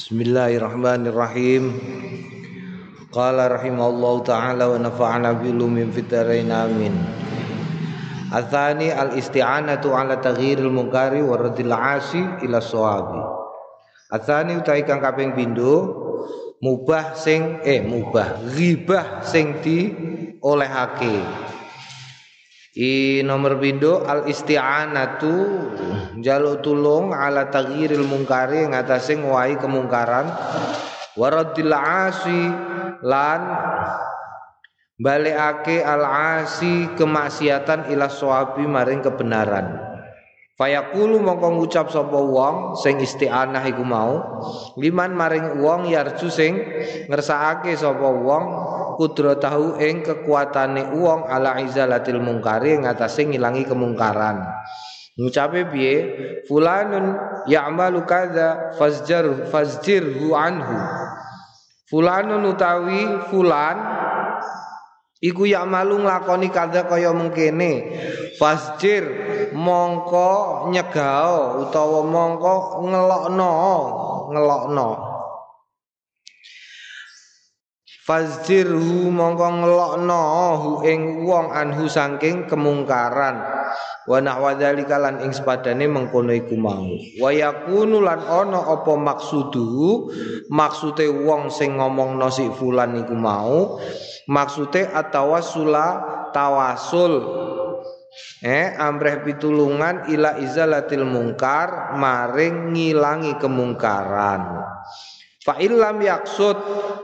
Bismillahirrahmanirrahim. Qala rahimahullahu taala wa nafa'ana bilumin fitarain amin. Athani al-isti'anatu ala taghyiril munkari wa radil asi ila sawabi. Athani utai kang kaping pindho mubah sing eh mubah ghibah sing di olehake. I nomor pindho al isti'anatu njaluk tulung ala taghyiril munkari ngatasé ngwahi kemungkaran. Waradil asi lan balekake al asi kemaksiatan ila sawabi maring kebenaran. Fayaqulu mongko ngucap sapa wong sing isti'anah iku mau liman maring wong yarju sing ngersakake sapa wong kudratahu ing kekuatane wong ala izalatil mungkari ing atase ngilangi kemungkaran ngucape piye? Fulanun ya'malu kadza fazjar fazjirhu anhu. Fulanun utawi fulan iku ya'malu nglakoni kadza kaya mengkene fazjir mongko nyegao utawa mongko ngelokno ngelokno Fazirhu mongko ngelokno hu ing wong anhu saking kemungkaran. Wa nahwadzalika lan ing sepadane mengkono iku mau. Wa yakunu lan ana apa maksudu maksude wong sing ngomongno si fulan iku mau. Maksude atawassula tawasul eh amreh pitulungan ila izalatil mungkar maring ngilangi kemungkaran Fa illam yaksud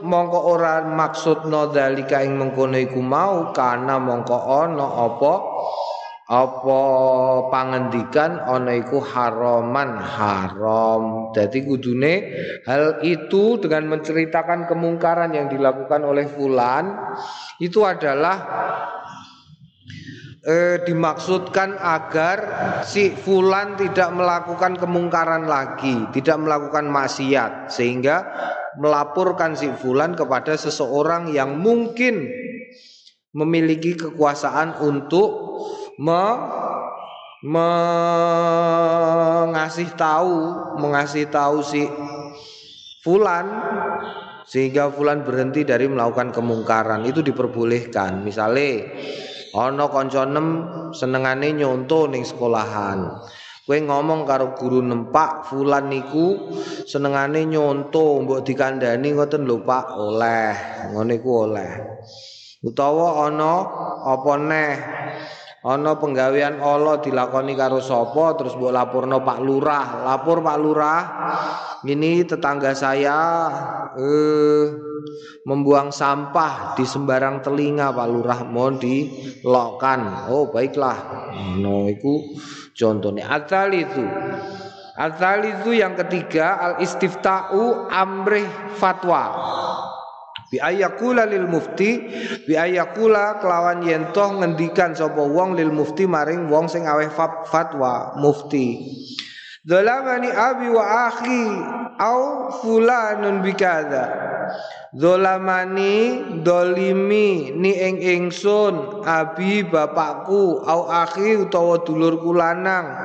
mongko ora maksud no dalika ing mengkono iku mau kana mongko ana apa apa pangendikan ana iku haraman haram. Jadi kudune hal itu dengan menceritakan kemungkaran yang dilakukan oleh fulan itu adalah eh, dimaksudkan agar si fulan tidak melakukan kemungkaran lagi, tidak melakukan maksiat sehingga melaporkan si fulan kepada seseorang yang mungkin memiliki kekuasaan untuk me, mengasih tahu, mengasih tahu si fulan sehingga fulan berhenti dari melakukan kemungkaran itu diperbolehkan. Misalnya ana kanca nem senengane nyonto ning sekolahan. Kowe ngomong karo guru nempak fulan niku senengane nyonto mbok dikandani ngoten lho Pak. Oleh ngono iku oleh. Utawa ana apa neh ana penggawean Allah dilakoni karo sapa terus mbok laporno Pak Lurah. Lapor Pak Lurah. Ini tetangga saya eh membuang sampah di sembarang telinga Pak Lurah. Mohon dilokan oh baiklah. No iku contohnya asal itu. Asal itu yang ketiga al istiftau amrih fatwa bi ayakula lil mufti bi ayakula kelawan yentoh ngendikan sapa wong lil mufti maring wong sing aweh fatwa mufti. Dolamani abi wa akhi au fulanun bikada Dolamani dolimi ni ing ingsun abi bapakku au akhi utawa dulurku lanang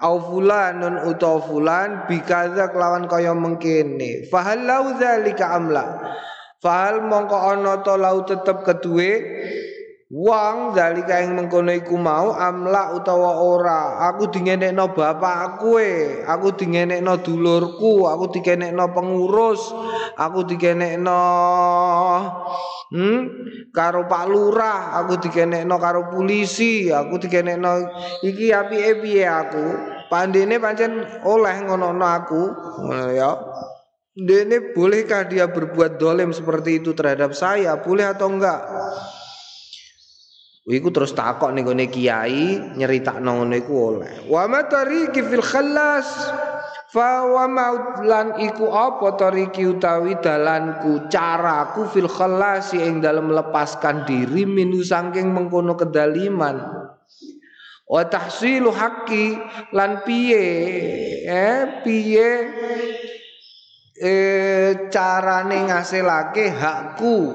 au fulanun utawa fulan bikada kelawan kaya mengkene. Fahal lau zalika amla fahal mongko ana to lau tetep keduwe? Wong dalika ing mengkono iku mau amla utawa ora? Aku dingenekno bapakku e aku dingenekno dulurku aku dikenekno pengurus aku dikenekno hmm karo Pak Lurah aku dikenekno karo polisi aku dikenekno iki apike piye aku? Pandene pancen oleh ngono aku ngono ya Dene bolehkah dia berbuat dolim seperti itu terhadap saya? Boleh atau enggak? Iku terus takok ning gone kiai nyeritakno ngono iku oleh. Wa matariki fil khalas fa wa lan iku apa tariki utawi dalanku caraku fil khalas ing dalam melepaskan diri minu saking mengkono kedaliman. Wa tahsilu haqqi lan piye eh piye eh carane ngasilake hakku.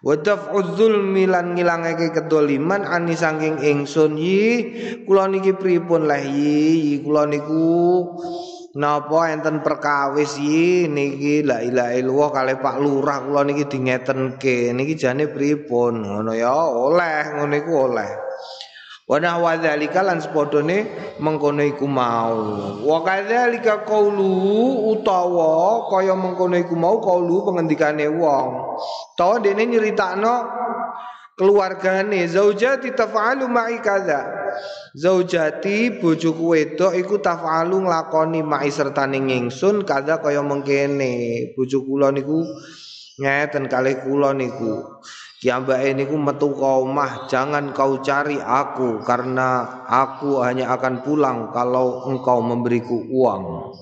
Wadaf uzul milan ngilangake kedoliman ani sangking ingsun yi. Kula niki pripun lah yi? Kula niku Napa enten perkawis iki niki la ilaha illallah kali Pak Lurah kula niki dingetenke. Niki jane pripun? Ngono ya oleh. Iku oleh. Wa nahwa dzalika lan sepadane mengkono iku mau. Wa kadzalika qaulu utawa kaya mengkono iku mau qaulu pengendikane wong. Tawa dene nyeritakno keluargane zaujati taf'alu ma'i kadza. Zaujati bojoku wedok iku taf'alu nglakoni ma'i sertane ingsun kadza kaya mengkene. Bojo kula niku ngeten kalih kula niku. Kiambake niku metu ke omah, jangan kau cari aku karena aku hanya akan pulang kalau engkau memberiku uang.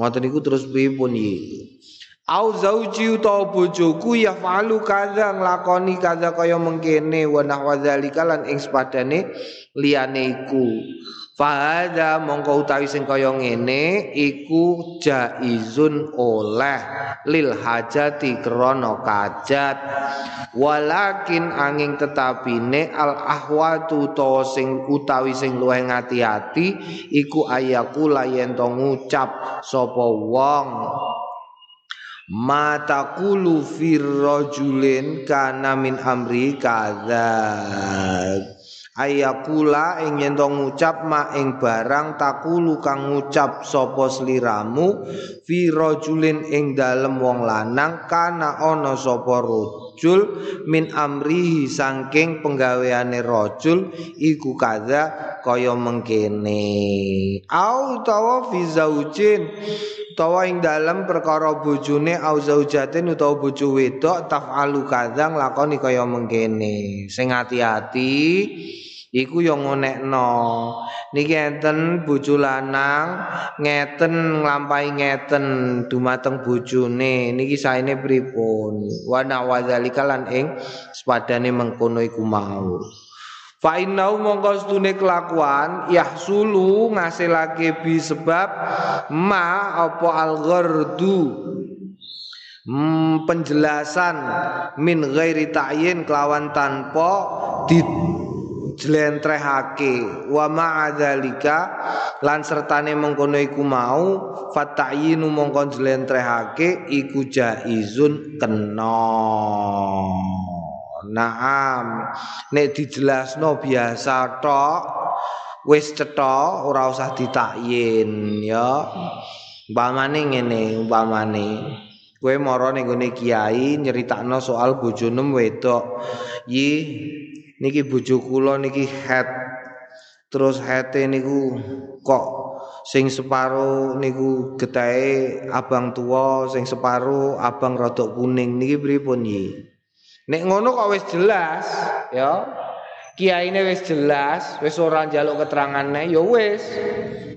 Ngoten niku terus pripun iki? Au zauji utawa bojoku ya falu kadza nglakoni kadza kaya mengkene wa nahwa zalika lan ing sepadane liyane iku. Fahada mongko utawi sing kaya ngene iku jaizun oleh lil hajati krana kajat. Walakin angin tetapine al ahwatu to sing utawi sing luwih ngati-ati iku ayakula yen to ngucap sapa wong. Mata kulu firrojulin kana min amri kadzab ayakula ing yen ngucap ma ing barang takulu kang ngucap sapa sliramu fi rajulin ing dalem wong lanang kana ana sapa rajul min amrihi saking penggaweane rajul iku kadza kaya mengkene. Au tawa fi zaujin utawa ing dalem perkara bojone au zaujatin utawa bojo wedok tafalu kadang lakoni kaya mengkene. Sing ati-ati iku yo ngonekno. Niki enten bojo lanang ngeten nglampahi ngeten dumateng bojone. Niki saene pripun? Wa nawadzalika lan ing sepadane mengkono iku mau. Fa innau mongko stune kelakuan yahsulu ngasilake bi sebab ma apa al-ghardu hmm, penjelasan min ghairi ta'yin kelawan tanpa di jlentrehake wa ma'adzalika lan sertane mengkono iku mau fatayinu mongko jlentrehake iku jaizun kena. Naam. Nek dijelasno biasa tok wis cetha ora usah ditakyin ya. Umpamane ngene umpamane. Kowe mara ning kiai nyeritakno soal bojonem wedok. Yi niki bojo kula niki head. Terus hete niku kok sing separo niku getahe abang tua sing separo abang rada kuning. Niki pripun iki nek ngono kok wis jelas ya. Kiyaine wis jelas wis ora njaluk keterangane ya wis.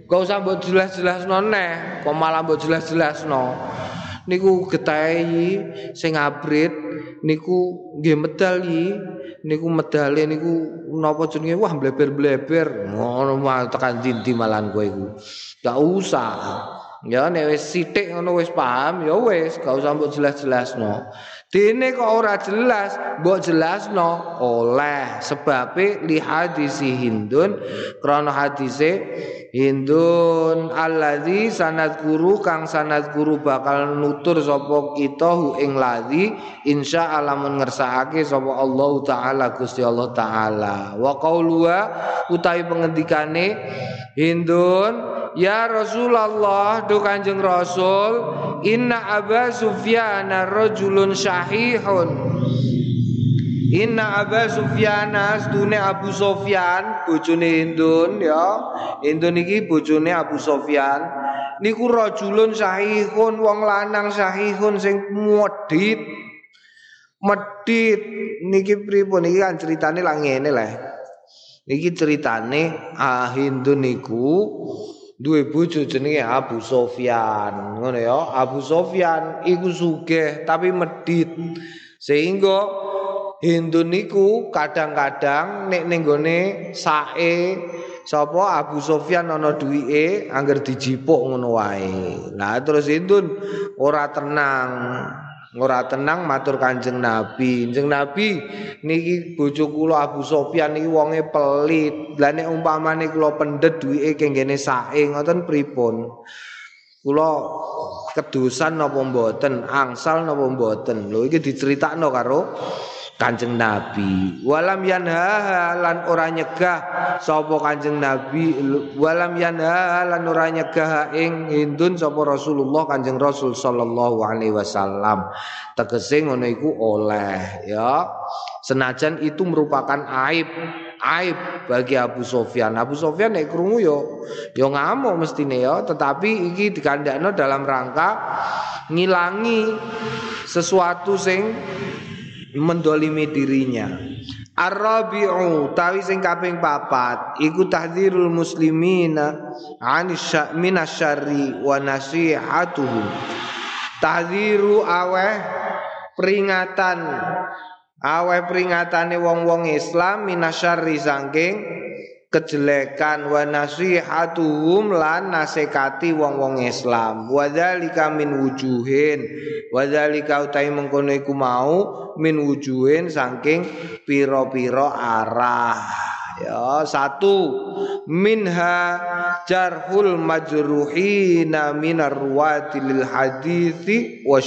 Gak usah mbok jelas-jelasno neh kok malah mbok jelas-jelasno niku getahe sing abrit niku nggih medal niku medale niku napa jenenge? Wah bleber-bleber ngono tekan dindi malan kowe iku. Gak usah ya nek wis sithik ngono wis paham ya wis gak usah mbok jelas-jelasno. Dene kok ora jelas mbok jelasno oleh. Sebabe li hadisi hindun krana hadise Hindun alladzi sanad guru kang sanad guru bakal nutur sapa kita hu ing ladzi insya Allah mun ngersakake sapa Allah taala Gusti Allah taala. Wa qaulua utawi pengendikane Hindun ya Rasulullah do Kanjeng Rasul inna Aba Sufyan rajulun syahihun Inna Aba Sufyan astune Abu Sofyan bojone Indun ya. Indun iki Abu Sofyan. Niku rajulun sahihun wong lanang sahihun sing medhit. Medhit niki pripun kan critane lak ngene lah. Niki ceritane ah Hindun niku duwe bojo jenenge Abu Sofyan. Ngono ya. Abu Sofyan iku sugih tapi medhit. Sehingga Hindu niku kadang-kadang nek ning gone sae sapa Abu Sofyan ana duwike angger dijipuk ngono wae. Lah terus Hindun ora tenang. Ora tenang matur Kanjeng Nabi. Kanjeng Nabi niki bojo kula Abu Sofyan niki wonge pelit. Lah nek umpamane kula pendet duwike kenggene sae ngoten pripun? kula kedusan napa mboten, angsal napa mboten. Lho iki diceritakno karo Kanjeng Nabi. Walam yanha lan ora nyegah. Sapa Kanjeng Nabi? Walam yanha lan ora nyegah. Ing hindun sapa Rasulullah Kanjeng Rasul sallallahu alaihi wasallam. Tegese ngono iku oleh ya. Senajan itu merupakan aib aib bagi Abu Sofyan. Abu Sofyan nek krungu yo yo ngamuk mestine ya. Tetapi iki dikandakno dalam rangka ngilangi sesuatu sing mendolimi dirinya Ar-rabi'u tawi sing kaping papat iku tahdzirul muslimina anis minasyarri wa nasihatuhum. Tahdziru aweh peringatan aweh peringatane wong-wong Islam minasyarri saking kejelekan wa nasihatuhum lan nasekati wong-wong Islam. Wa dzalika min wujuhin. Wa dzalika utai mengkono iku mau min wujuhin saking pira-pira arah. Ya satu minha jarhul majruhina minar ruwati lil hadithi wa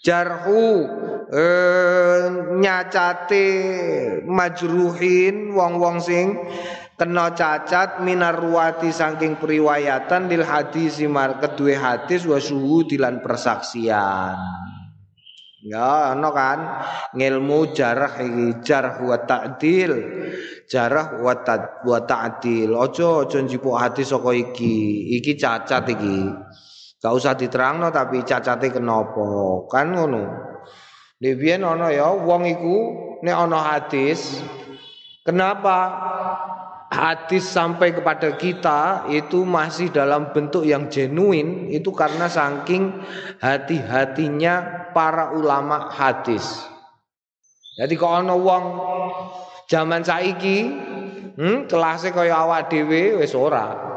jarhu eh, nyacate majruhin wong-wong sing kena cacat minar ruwati saking periwayatan lil hadis mar kedue hadis wa dilan persaksian Ya, ono kan ngilmu jarah iki jarh wa ta'dil. Jarah wa ta'dil. Ojo ojo njipuk hadis saka iki. Iki cacat iki. Gak usah diterangno tapi cacate kenapa? Kan ngono. Debian ono ya wong iku nek ono hadis kenapa hadis sampai kepada kita itu masih dalam bentuk yang genuine itu karena saking hati-hatinya para ulama hadis. Jadi kalau ono wong zaman saiki hmm, kelasnya kaya awak dhewe wis ora.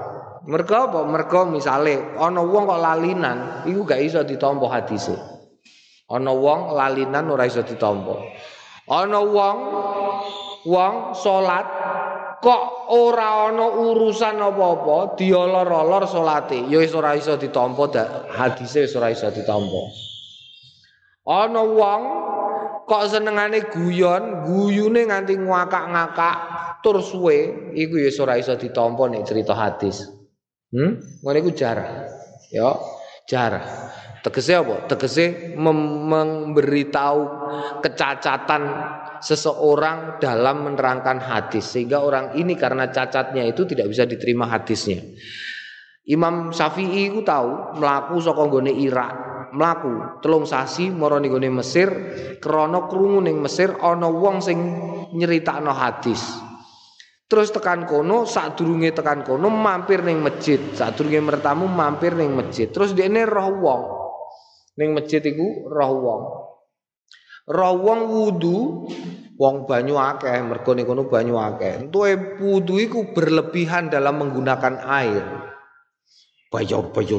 Mergo apa? Mergo misale ana wong kok lalinan, iku gak iso ditampa hadise. Ana wong lalinan ora iso ditampa. Ana wong wong salat kok ora ana urusan apa-apa, diolor-olor salate, ya wis ora iso ditampa hadise wis ora iso ditampa. Ana wong kok senengane guyon, guyune nganti ngakak-ngakak tur suwe, iku ya ora iso ditampa nek cerita hadis. Hmm? Ngono iku jarah. Ya, jarah. Tegese apa? Tegese memberitahu kecacatan seseorang dalam menerangkan hadis sehingga orang ini karena cacatnya itu tidak bisa diterima hadisnya. Imam Syafi'i ku tahu melaku saka nggone Irak, melaku telung sasi mara ning Mesir krana krungu ning Mesir ana wong sing nyeritakno hadis. Terus tekan kono, saat durunge tekan kono mampir neng masjid. Saat durunge mertamu mampir neng masjid. Terus ini roh wong. Neng masjid itu roh wong. Roh wong wudu, wong banyu akeh, mergo kono banyu akeh. Entuke wudu iku berlebihan dalam menggunakan air. Bayo bayo.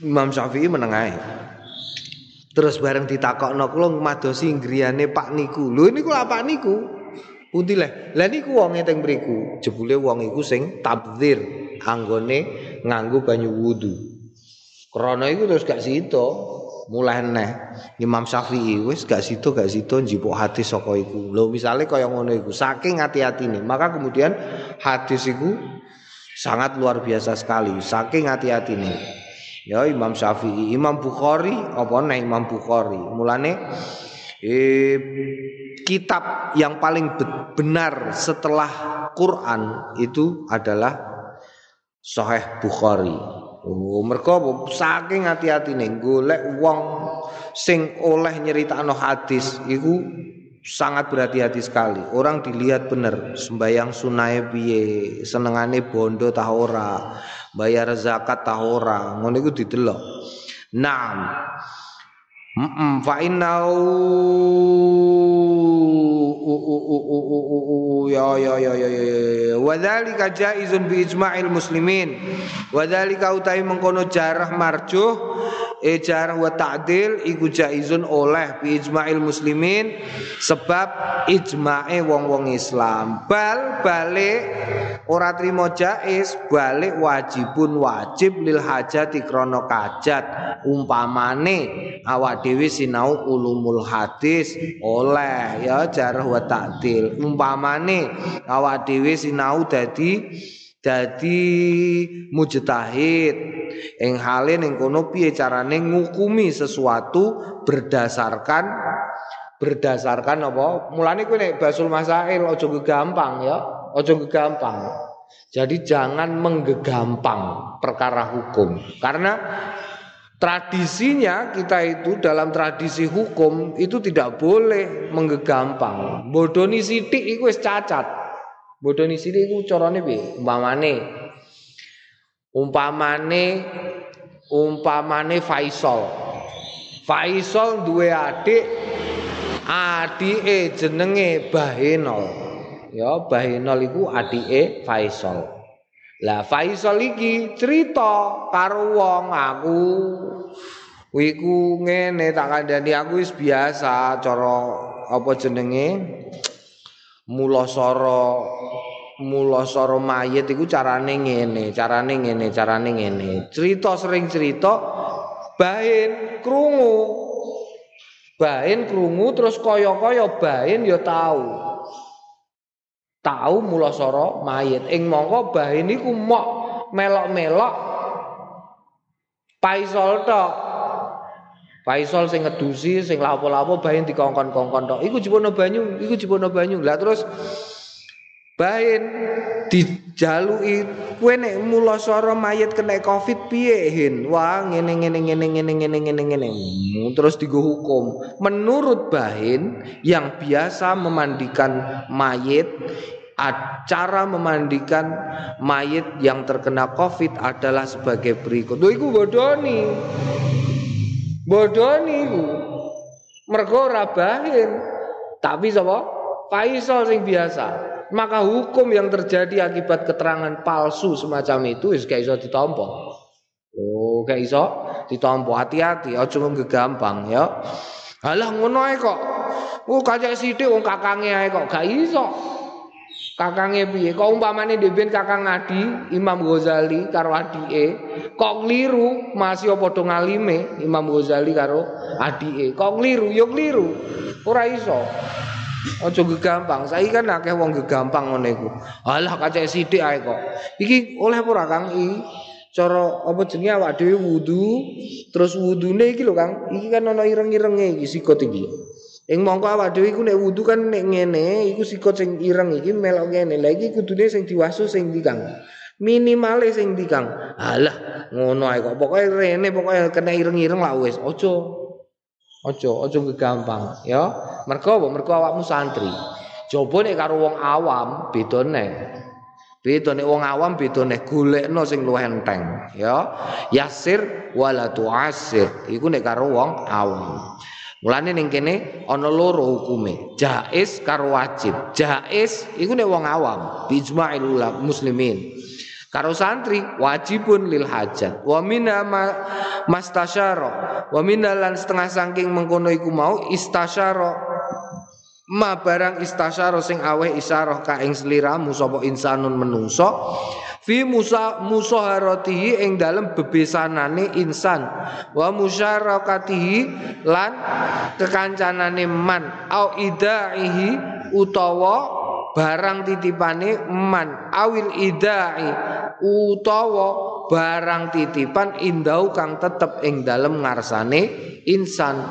Imam Syafi'i menengahi. Terus bareng ditakokno kula madosi griyane Pak niku. Lho niku apa niku? Pundi leh? Lah niku wong teng mriku, jebule wong iku sing tabdzir anggone nganggo banyu wudu. Krana iku terus gak sito, mulai neh Imam Syafi'i wis gak sito gak sito njipuk hadis saka iku. Lho misale kaya ngono iku, saking hati-hatine, maka kemudian hadis iku sangat luar biasa sekali, saking hati-hatine. Ya Imam Syafi'i, Imam Bukhari apa nih Imam Bukhari. Mulane eh, kitab yang paling benar setelah Quran itu adalah Sahih Bukhari. Oh, mereka saking hati-hati nih golek wong sing oleh nyeritakno hadis itu sangat berhati-hati sekali. Orang dilihat benar sembayang sunai piye, senengane bondo tah ora, bayar zakat tah ora, ngono iku didelok. Naam. Mm fa innau ya ya ya ya ya wa dzalika jaizun bi ijma'il muslimin. Wa dzalika utai mengkono jarah marjuh e jarah wa ta'dil iku jaizun oleh bi ijma'il muslimin sebab ijma'e wong-wong Islam. Bal balik ora trimo jais balik wajibun wajib lil hajati krana kajat. Umpamane awak dhewe sinau ulumul hadis oleh ya jarh wa takdil umpamane awak dhewe sinau dadi dadi mujtahid. Ing hale ning kono piye carane ngukumi sesuatu berdasarkan berdasarkan apa? Mulane kowe nek basul masail aja gampang ya aja gampang jadi jangan menggegampang perkara hukum. Karena tradisinya kita itu dalam tradisi hukum itu tidak boleh menggegampang bodoni sidik iku cacat Bodoni sini iku carane piye? Umpamane umpamane umpamane Faisal. Faisal duwe adik adike jenenge Bahenol. Ya, Bahenol iku adike Faisal. Lah Faisal iki cerita karo wong aku Wiku ngene tak kandhani aku wis biasa cara apa jenenge mulasara mulasara mayit iku carane ngene, carane ngene, carane ngene. Cerita sering cerita bain krungu. Bain krungu terus kaya-kaya bain ya tahu. Tahu mulasara mayit. Ing mongko bain iku mok melok-melok Paisol tok Faisal sing ngedusi, sing lapo-lapo bayin dikongkon-kongkon tok. Iku jipono banyu, iku jipono banyu. Lah terus bayin dijaluki kowe nek mulasara mayit kena Covid piye hin? Wah, ngene ngene ngene ngene ngene ngene ngene. Terus digo hukum. Menurut bahin yang biasa memandikan mayit cara memandikan mayit yang terkena covid adalah sebagai berikut. Iku bodoni. Bodoni iku. Mergo ora bahin. Tapi sapa? Faisal sing biasa. Maka hukum yang terjadi akibat keterangan palsu semacam itu wis gak iso ditampa. Oh, gak iso ditampa. Hati-hati, aja gampang ya. Halah ngono ae kok. Oh, kacek sithik wong kakange ae kok gak iso. Kakange piye? Kok umpamane dhewe Kakang Adi Imam Ghazali karo adike, kok kliru masih padha ngalime Imam Ghazali karo adike. Kok kliru? Ya kliru. Ora iso. Aja gegampang. Saiki kan akeh wong gegampang ngono iku. Alah kacek sithik ae kok. Iki oleh ora Kang? Cara apa jenenge awak dhewe wudu, terus wudune iki lho Kang. Iki kan ana ireng-irenge iki sikut iki. Ing mongko awak dhewe iku nek wudu kan nek ngene iku sikut sing ireng iki melok ngene. Lah iki kudune sing diwasu sing ndi Kang? Minimale sing ndi Kang? Alah, ngono ae kok. Pokoke rene pokoke kena ireng-ireng lah wis. Aja. Aja, aja gampang ya. Mergo? Mergo awakmu santri. Coba nek karo wong awam bedone. Beda nek wong awam beda nek golekno sing luwih enteng, ya. Yasir wala tu'asir. Iku nek karo wong awam. Mulane ning kene ana loro hukume, jais karo wajib. Jais iku nek wong awam, bijma'il muslimin. Karo santri wajibun lil hajat. Wa minna ma, mastasyara. Wa minna lan setengah saking mengkono iku mau istasyara. Ma barang istasyara sing aweh isyarah ka ing sliramu sapa insanun menungso fi musa musaharatihi ing dalem bebesanane insan wa musyarakatihi lan kekancanane man au idaihi utawa barang titipane man awil idai utawa barang titipan indau kang tetep ing dalem ngarsane insan.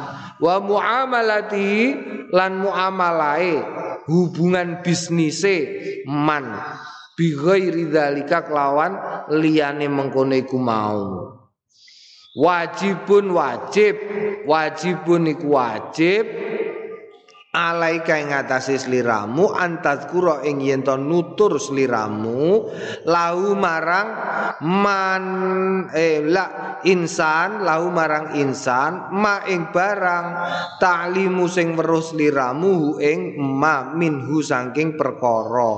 Wa muamalati lan muamalae hubungan bisnise man bi ghairi dzalika kelawan liyane mengkono iku mau. Wajibun wajib wajibun iku wajib alaika ing atase sliramu antazkura ing yen to nutur sliramu lahu marang man eh la insan lahu marang insan ma ing barang ta'limu sing weruh sliramu ing ma minhu saking perkara.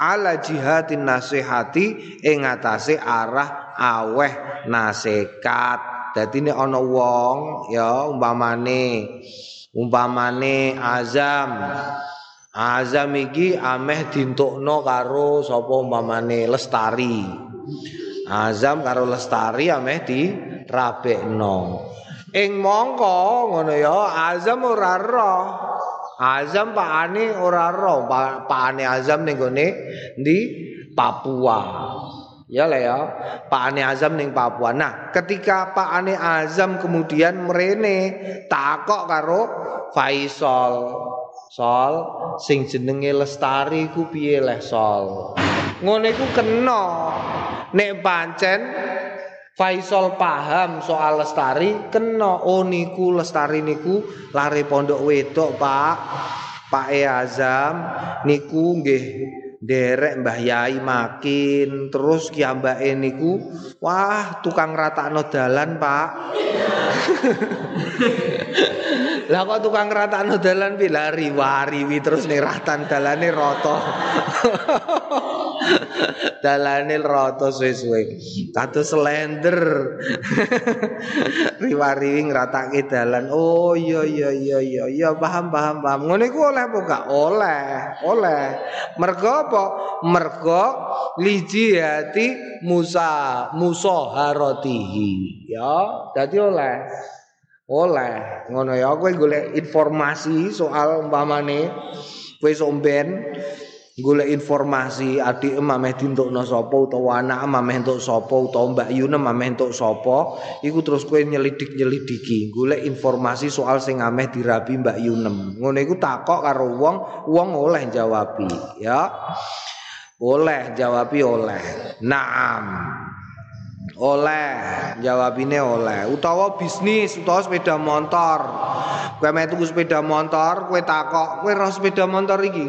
Ala jihadin nasihati ing atase arah aweh nasihat dadi nek ana wong ya umpamane umpamane azam Azam iki ameh dintukno karo sapa umpamane Lestari. Azam karo Lestari ameh di rabekno. Ing mongko ngono ya Azam ora roh. Azam pakane ora roh, pakane Azam ning gone di Papua. Ya lah ya, Pak Ane Azam ning Papua. Nah, ketika Pak Ane Azam kemudian merene takok karo Faisal. Sol, sing jenenge Lestari ku piye leh Sol? Ngono iku kena. Nek pancen Faisal paham soal Lestari, kena oh niku Lestari niku lari pondok wedok, Pak. Pak E Azam niku nggih derek Mbah Yai makin terus kiambake niku wah tukang ratakno dalan Pak. Lah kok tukang ratakno dalan pi? Lari wariwi terus ning ratan dalane rata dalane rata suwe-suwe. Kados slender. Riwari ngratake dalan. Oh iya iya iya iya iya paham paham paham. Ngene iku oleh apa gak? Oleh oleh. Mergo apa? Mergo lijiyati Musa musaharatihi. Ya, dadi oleh. Oleh. Ngono ya kowe golek informasi soal umpamane kowe somben golek informasi adik mameh dintukno sapa utawa anak mameh entuk sapa utawa Mbak Yuna mameh entuk sapa iku terus kowe nyelidik-nyelidiki. Golek informasi soal sing ameh dirabi Mbak Yunem ngono iku takok karo wong wong oleh jawabi ya. Oleh jawabi oleh. Naam oleh jawabine oleh. Utawa bisnis utawa sepeda motor. Kowe metu sepeda motor kowe takok kowe ro sepeda motor iki?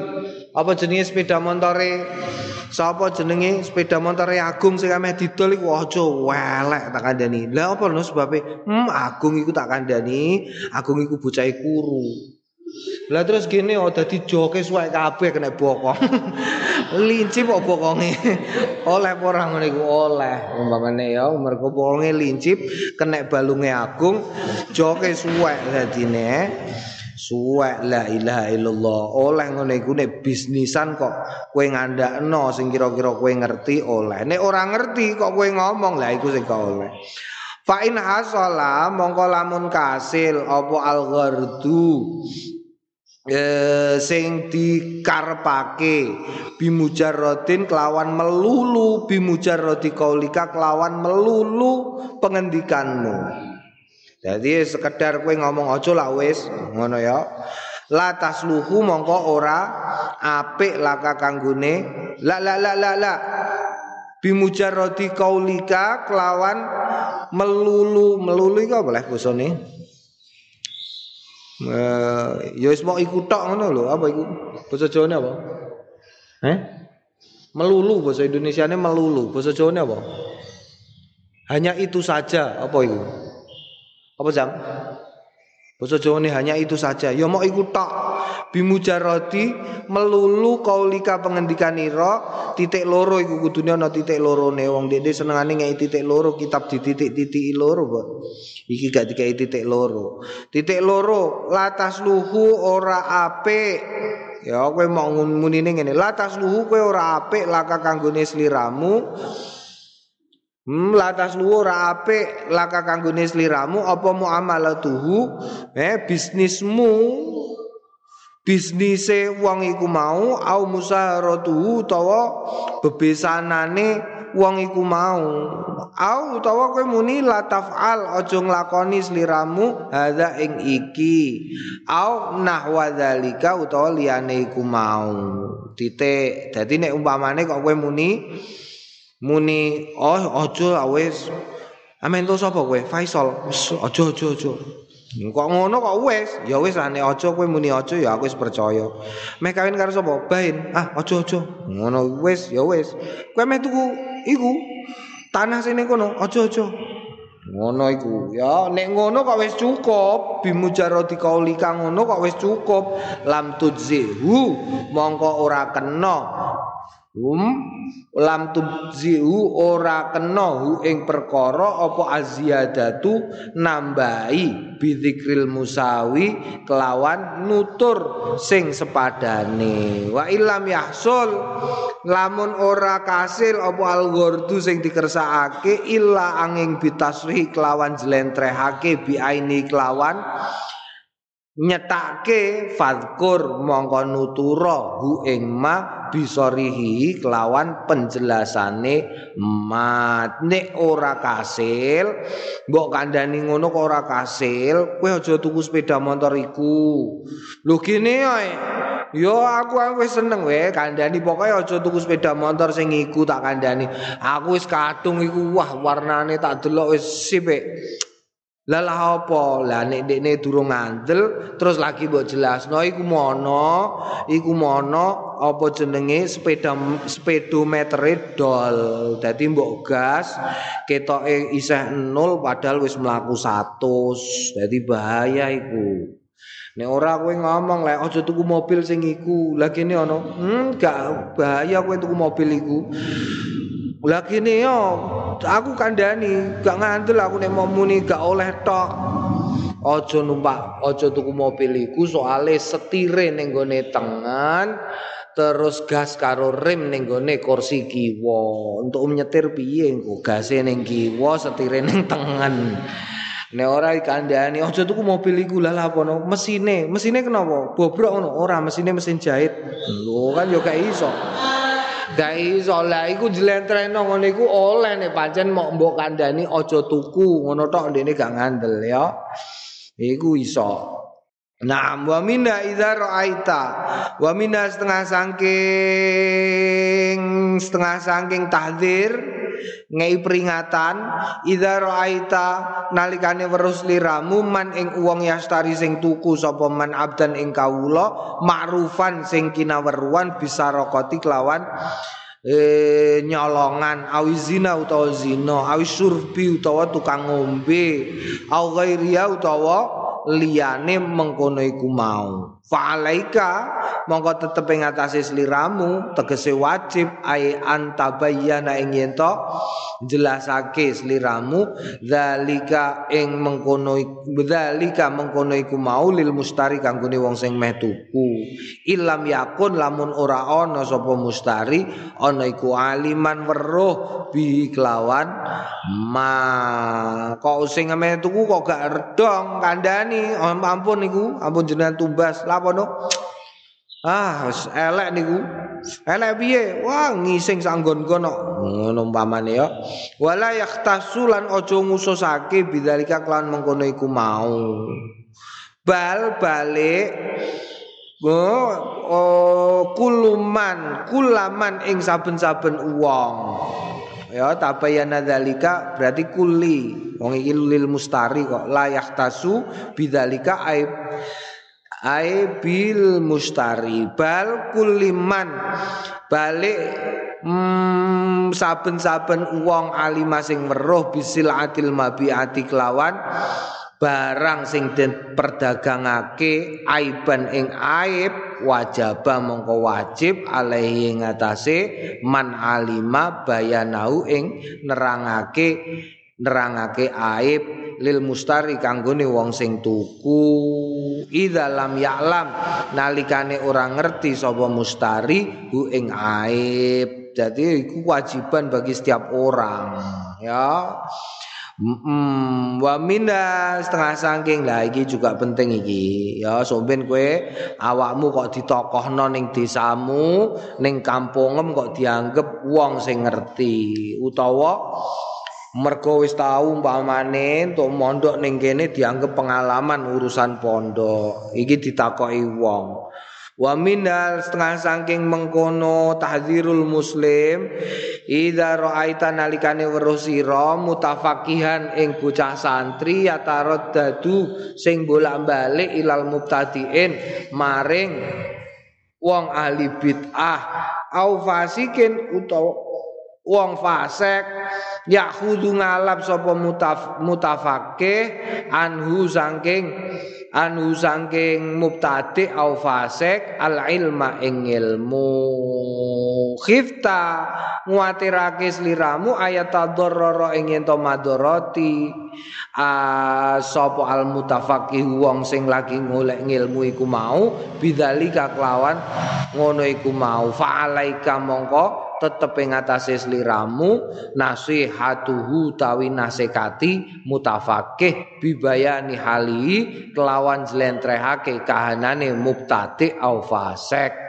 Apa jenenge sepeda motore? Sapa jenenge sepeda motore Agung sing ameh didol iku? Aja welek tak kandhani. Lha apa lho sebabe? Hmm Agung iku tak kandhani. Agung iku bocah kuru lah terus gini oh dadi joke suwek kabeh kena bokong. Lincip kok bokonge. Oleh ora ngono iku? Oleh. Umpamane ya mergo bokonge lincip kena balunge Agung joke suwek dadine. Suwek la ilaha illallah. Oleh ngene iku nek bisnisan kok kowe ngandakno sing kira-kira kowe ngerti oleh. Nek ora ngerti kok kowe ngomong lah iku sing oleh. Fa in hasala mongko lamun kasil apa al Eh, sing dikarepake bimujarrodin kelawan melulu bimujarrodi kaulika kelawan melulu pengendikanmu. Jadi sekedar kowe ngomong aja lah wis ngono ya. La tasluhu mongko ora apik laka kanggone. La la la la la. Bimujarrati kaulika kelawan melulu. Melulu iku boleh bosone ya wis mok iku tok ngono lho apa iku basa Jawane apa eh melulu bahasa Indonesiane melulu bahasa Jawane apa hanya itu saja apa itu apa jam? Basa Jawa ini hanya itu saja. Ya mau ikut tok. Bimujarati melulu kaulika pengendikan ira titik loro iku kudune ana titik lorone wong dene senengane ngeki titik loro kitab di titik-titik loro kok. Iki gak dikai titik loro. Titik loro latas luhu ora apik. Ya kowe mau munine ngene, latas luhu kowe ora apik laka kanggone sliramu. Hmm, latas lu ora apik laka kanggone sliramu apa muamalatuhu eh bisnismu bisnise wong iku mau au musaharatuhu utawa bebesanane wong iku mau. Au utawa kowe muni latafal aja nglakoni sliramu hadza ing iki. Au nahwa dzalika utawa liyane iku mau. Titik. Dadi nek umpamane kok kowe muni muni oh aja wis amen to sapa kowe? Faisal. Aja aja aja kok ngono kok wis? Ya wis ane aja kowe muni aja ya aku wis percaya. Meh kawin karo sapa? Bain. Ah aja aja. Ngono wis ya wis. Kowe meh tuku iku tanah sini kono aja aja. Ngono iku. Ya nek ngono kok wis cukup. Bimujarati kaulika ngono kok wis cukup. Lam tudzihu mongko ora kena hum? Lam tubzihu ora kena hu ing perkara apa aziyadatu nambahi bidzikril musawi kelawan nutur sing sepadane. Wa ilam yahsul lamun ora kasil apa algordu sing dikersakake illa angin bitasrih kelawan jlentrehake bi aini kelawan nyetake fadkur mongko nutura hu ing ma bisorihi kelawan penjelasane mat nek ora kasil mbok kandhani ngono kok ora kasil kowe aja tuku sepeda motor iku lho gene ae Yo aku wis seneng we kandhani pokoke aja tuku sepeda motor sing iku tak kandhani. Aku wis kadung iku wah warnane tak delok wis sipik. Lah apa? Lah nek dekne durung ngandel terus lagi mbok jelasno iku mono, iku mono apa jenenge sepeda speedometer dol. Dadi mbok gas ketoke isih nol padahal wis mlaku 100. Dadi bahaya iku. Nek ora kowe ngomong lek aja tuku mobil sing iku. Lah kene ana, hmm gak bahaya kowe tuku mobil iku. Lah kene yo aku kandhani, gak ngandel aku nek mau muni gak oleh tok. Aja numpak, aja tuku mobil iku soale setire ning gone tengen terus gas karo rem ning gone kursi kiwa. Untuk nyetir piye engko? Gase ning kiwa, setire ning tengen. Nek ora dikandani aja tuku mobil iku. Lah apa no? Mesine mesine kenapa? Bobrok ngono? Ora mesine mesin jahit. Lho kan yo gak iso Gak iso lah iku jlentreno ngono iku oleh nek pancen mok mbok kandhani aja tuku ngono tok ndene gak ngandel ya. Iku iso. Nah, wa minna idza ra'aita wa minna setengah saking setengah saking tahdzir ngei peringatan idza ra'aita nalikane weruh liramu man ing wong yastari sing tuku sapa man abdan ing kawula ma'rufan sing kinaweruan bisa rokoti kelawan eh nyolongan awi zina utawa zina awi surbi utawa tukang ngombe au ghairia utawa liyane mengkono iku mau fa'alaika mongko tetep ing atase sliramu tegese wajib ai antabayyana ing yen to jelasake sliramu zalika ing mengkono zalika mengkono iku mau lil mustari kanggone wong sing meh tuku. Ilam yakun lamun ora ana sapa mustari ana iku aliman weruh bi kelawan ma kok sing meh tuku kok gak redong kandhani ampun niku ampun jenengan tumbas lapono ah wis elek niku. Elek piye? Wah ngising sanggon kono. Ngono umpamane ya. Wala yahtasulan aja ngususake bidzalika kelawan mengkono iku mau. Bal balik Oh, oh kuluman, kulaman ing saben-saben uang. Ya, tabayana dzalika berarti kuli. Wong iki lil mustari kok. Layak tasu bidzalika aib ai bil mustari bal kuliman. Balik hmm, saben-saben uang alima sing weruh bisil atil mabiati kelawan. Barang sing den perdagangake aiban ing aib wajaba mongko wajib alaihi ngatasé man alima bayanau ing nerangake nerangake aib lil mustari kanggone wong sing tuku. Idza lam ya'lam nalikane ora ngerti sapa mustari hu ing aib. Jadi iku kewajiban bagi setiap orang ya. Mm, wa minda setengah sangking lah iki juga penting iki ya. Somben kue awakmu kok ditokohno ning desamu ning kampungem kok dianggap wong sing ngerti. Utawa mergo wis tau umpamane untuk mondok ning kene dianggap pengalaman urusan pondok. Iki ditakoki wong. Wa minal setengah saking mengkono tahdzirul muslim idza ra'aita nalikane weruh sira mutafakihan ing bocah santri ya dadu sing bolak-balik ilal mubtadiin maring wong ahli bid'ah. Au fasikin utawa wong fasik yakhudu ngalap sapa mutaf mutafakih anhu saking anu saking mubtadi au fasik al ilma ing ilmu. Khifta nguatirake sliramu ayat tadororo ing ento madoroti sapa al mutafaqih wong sing lagi golek ngilmu iku mau bidzalika kelawan ngono iku mau. Fa'alaika mongko tetep ing atase sliramu nasihatuhu tawi nasekati mutafakih bibayani hali kelawan jlentrehake kahanane mubtadi au fasek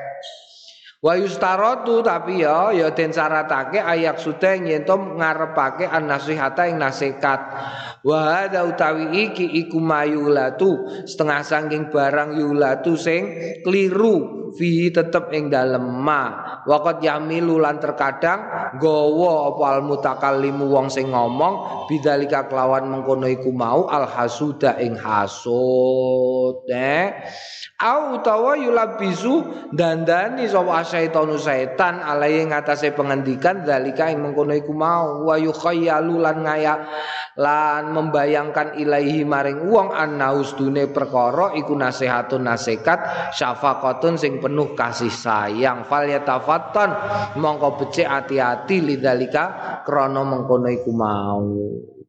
Wa yustaratu tapi ya ya den syaratake ayak sudah yen to ngarepake an nasihata ing nasihat. Wa hadza utawi iki iku mayulatu setengah sangking barang yulatu sing keliru fi tetep ing dalem ma. Waqat yamilu lan terkadang gawa apa al mutakallimu wong sing ngomong bidzalika kelawan mengkono iku mau al hasuda ing hasud. Eh? au utawa yulabisu dandani sapa syaitanu setan alai ngatasé pengendikan zalika ing mengkono iku mau. Wa yukhayyalu lan ngaya lan membayangkan ilahi maring wong annaus dune perkara iku nasihatun nasihat syafaqatun sing penuh kasih sayang. Fal yatafattan mongko becik ati-ati lidzalika krana mengkono iku mau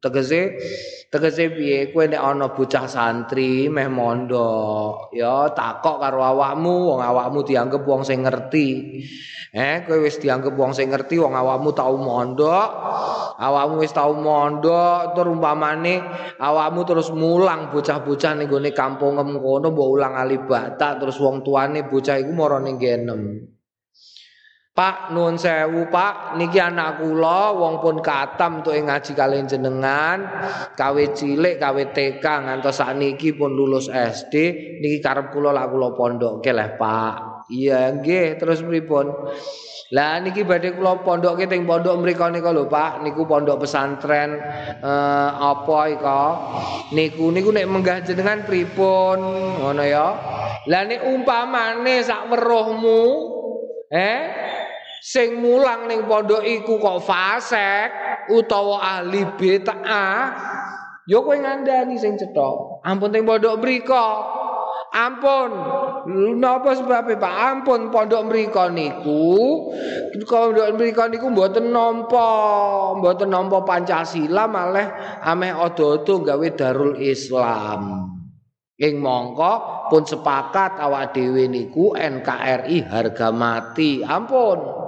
tegese tegese piye? Kowe nek ana bocah santri meh mondok ya takok karo awakmu wong awakmu dianggep wong sing ngerti. Eh kowe wis dianggep wong sing ngerti wong awakmu tau mondok awakmu wis tau mondok tur umpamane awakmu terus mulang bocah-bocah ning gone kampung kono mbok ulang alibata terus wong tuane bocah iku marane genem Pak nuwun sewu Pak. Niki anak kula wong pun katam untuk ngaji kalian jenengan. Kawe cilik kawe TK ngantos sakniki pun lulus SD niki karep kula lak kula pondokke leh Pak. Iya nggih. Terus pripun? Lah niki badhe kula pondokke teng pondok mriku nika lho Pak. Niku pondok pesantren eh, apa ika? Niku niku nek menggah jenengan pripun? Ngono ya. Lah nek umpamane sak weruhmu eh sing mulang ning pondok iku kok fasek utawa ahli bid'ah. Ya kowe ngandani sing cetha. Ampun ning pondok mriko ampun. Napa sebab Pak? Ampun pondok mriko niku. Pondok mriko niku mboten nampa mboten nampa Pancasila malah ameh odo-odo gawe Darul Islam. Ing mongko pun sepakat awak dhewe niku NKRI harga mati. Ampun.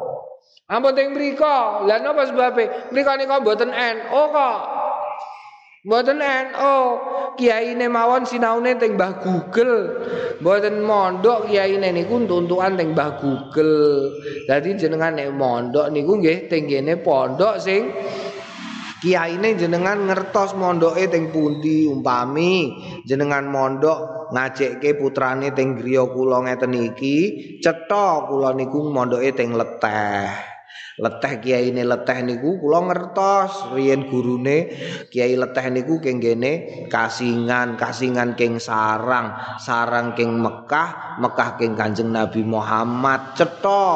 Ampun teng mriko. Lah napa sebabe? Mriko nika mboten NU kok. Mboten NU. Kiyaine mawon sinaune teng Mbah Google. Mboten mondok kiyaine niku tuntukan teng Mbah Google. Dadi jenengan nek mondok niku nggih teng pondok sing kiyaine jenengan ngertos mondoke teng pundi umpami jenengan mondok ngajekke putrane teng griya kula ngeten iki cetha kula niku mondoke teng leteh leteh kiai ini leteh niku kula ngertos riyen gurune kiai leteh niku keng gene kasingan kasingan keng sarang sarang keng Mekah Mekah keng Kanjeng Nabi Muhammad cetha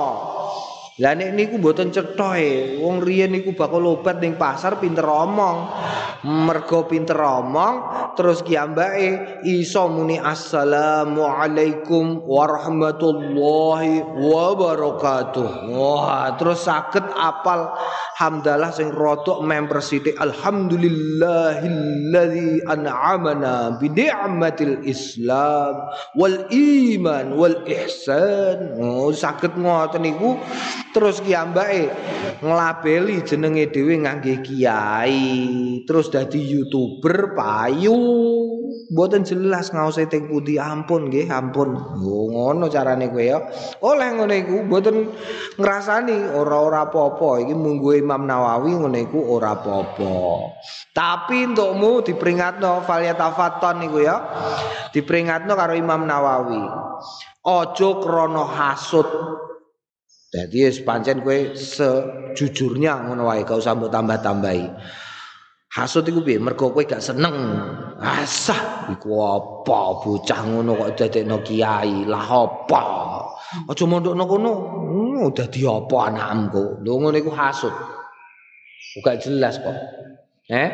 Lah nek niku mboten cethoe, wong riyen niku bakal obat ning pasar pinter omong. Mergo pinter omong, terus kiambake iso muni assalamualaikum warahmatullahi wabarakatuh. Wah, terus saged apal hamdalah sing rodok member sithik alhamdulillahilladzi an'amana bi ni'matil islam wal iman wal ihsan. Oh, saged ngoten niku terus kiambake nglabeli jenenge dhewe ngangge kiai terus dadi youtuber payu. Mboten jelas ngause teng pundi. Ampun nggih ampun. Oh, ngono carane kowe ya. Oleh ngono iku mboten ngrasani ora-ora apa-apa. Iki munggu Imam Nawawi ngono iku ora apa-apa. Tapi untukmu diperingatno falyatafatton niku ya. Diperingatno karo Imam Nawawi. Ojo krono hasud Jadi wis pancen sejujurnya ngono wae gak usah mbok tambah-tambahi. Hasud iku piye? Mergo kowe gak seneng. Asah iku apa bocah ngono kok dadekno kiai. Lah apa? Aja mondokno kono. Hmm, dadi apa anakmu? Lho ngono iku hasud. Gak jelas kok. Eh?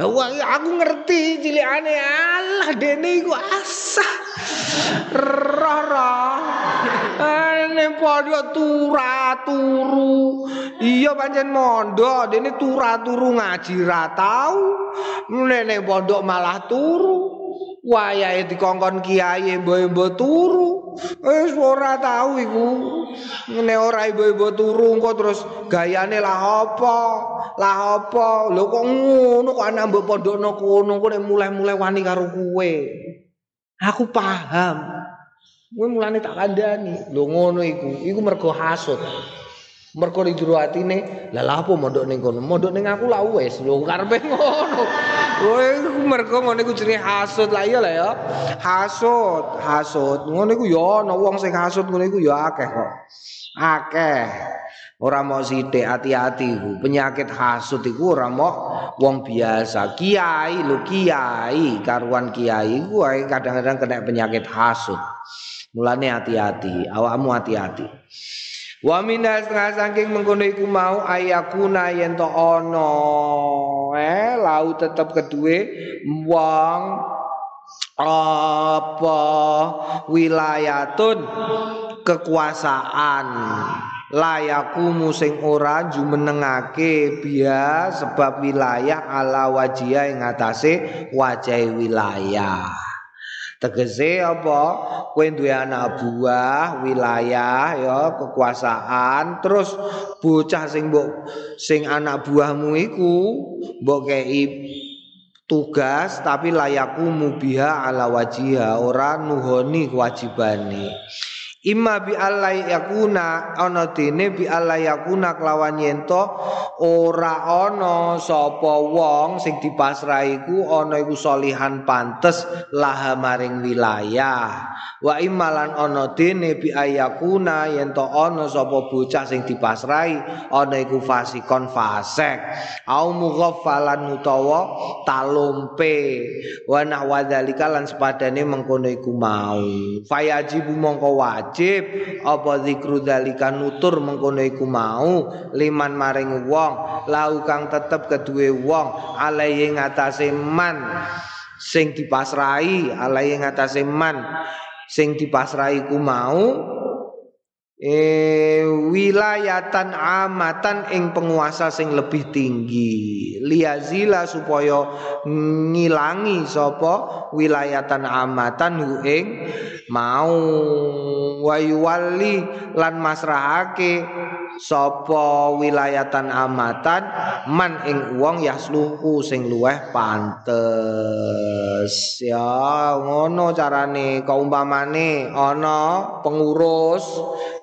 Wah, aku ngerti cilikane Allah dene iku asah. Roh-roh. Ane padha tura turu. Iya pancen mondok, dene tura turu ngaji ra tau. Nene pondok malah turu. Wayahe dikongkon kiai mbok turu. Wis ora tau iku. Ngene ora ibu-ibu turu engko terus gayane lah apa? Lah apa? Lho kok ngono kok anak mbok pondokno kono kok mulai-mulai wani karo kowe. Aku paham. Kowe mulane tak kandhani. Lho ngono iku. Iku mergo hasud. Mergo di jero atine, lah lha apa mondok ning kono? Mondok ning aku lah wis. Lho karepe ngono. Kowe iku mergo ngono iku jenenge hasud lah iya lah ya. Hasud, hasud. Ngono iku ya ana wong sing hasud ngono iku ya akeh kok. Akeh. Ora mau sithik hati-hati iku. Penyakit hasud iku ora mau wong biasa. Kiai lho kiai, karuan kiai iku kadang-kadang kena penyakit hasud. Mulane hati-hati, awakmu hati-hati. Wa minna setengah saking mengkono iku mau ayakuna yen to ana eh lau tetep kedue wong apa wilayatun kekuasaan layaku sing ora jumenengake biya sebab wilayah ala wajia ing atase wajah wilayah Tegese apa? Kowe duwe anak buah, wilayah ya, kekuasaan, terus bocah sing mbok sing anak buahmu iku mbok kei tugas tapi layaku mubiha ala wajiha ora nuhoni kewajibane. Imma bi Allah yakuna ana dene bi Allah yakuna kelawan yento ora ana sapa wong sing dipasrahi iku ana iku solihan pantes laha maring wilayah. Wa immalan ana dene bi ayakuna yento ana sapa bocah sing dipasrahi ana iku fasikon fasek. Au mughaffalan utawa talumpe wa nahwadzalika lan sepadane mengkono iku mau. Fayajibu mongko wajib wajib. Apa zikru dzalika nutur mengkono iku mau. Liman maring wong lau kang tetep kedue wong alaihi ngatasé man. Sing dipasrai alaihi ngatasé man. Sing dipasrai ku mau eh wilayatan amatan ing penguasa sing lebih tinggi. Liazila supaya ngilangi sapa wilayatan amatan hu ing mau. Wayuwali lan masrahake sapa wilayatan amatan man ing wong yasluhu sing luweh pantes. Ya ngono carane. Kaumpamane ana pengurus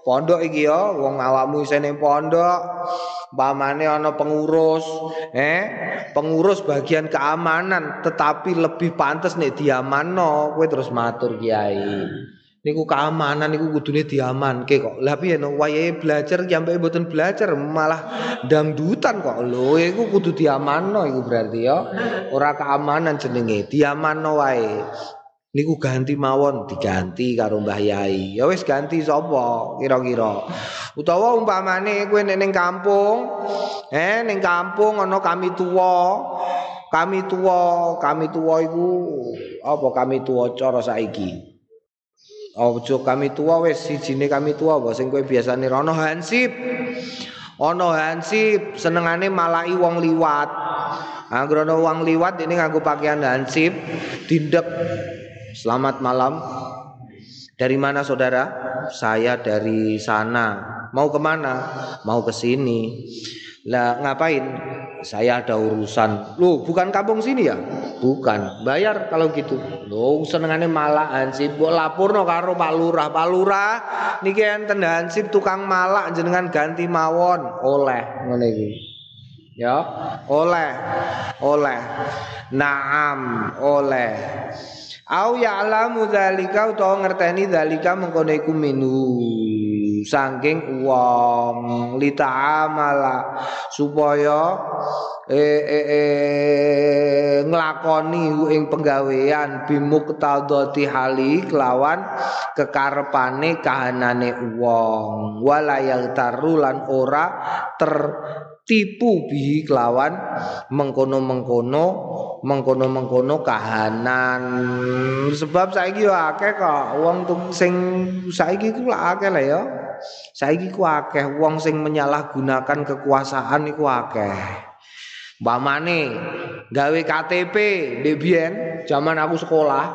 pondok iki ya wong awakmu isine pondok. Pamane ana pengurus eh pengurus bagian keamanan tetapi lebih pantas nek diamanno. Kowe terus matur kiai niku keamanan niku kudune diamanke kok lha piye no wayahe belajar sampai mboten belajar malah dangdutan kok lho iku kudu diamanno iku berarti ya ora keamanan jenenge diamanno wae niku ganti mawon diganti karo Mbah Yai. Ya wis ganti sapa kira-kira. Utawa umpamane kowe ning kampung, eh ning kampung ana kami tuwa. Kami tuwa, kami tuwa iku apa kami tuwa cara saiki? Ojo kami tuwa wis sijine kami tuwa apa sing kowe biasane rono hansip. Ana hansip senengane malai wong liwat. Anggrono wong liwat ini nganggo pakaian hansip dindek Selamat malam. Dari mana saudara? Saya dari sana. Mau ke mana? Mau ke sini. Lah ngapain? Saya ada urusan. Loh, bukan kampung sini ya? Bukan. Bayar kalau gitu. Loh, senengane malah ansip. Mbok laporno karo Pak Lurah. Pak Lurah niki enten hansip tukang malak jenengan ganti mawon. Oleh ngene iki. Ya, oleh. Oleh. Naam, oleh. Au ya'lamu dzalika utawa ngerteni dzalika mengkono iku minu saking wong lita'amala supaya eh eh eh nglakoni ing penggawean bimuktadati hali kelawan kekarepane kahanane wong. Wala yang tarulan ora ter tipu bihi kelawan mengkono-mengkono mengkono-mengkono kahanan. Sebab saiki akeh kok wong sing saiki ku akeh lah ya saiki ku akeh wong sing menyalahgunakan kekuasaan iku akeh. Mbamane gawe KTP Debian zaman aku sekolah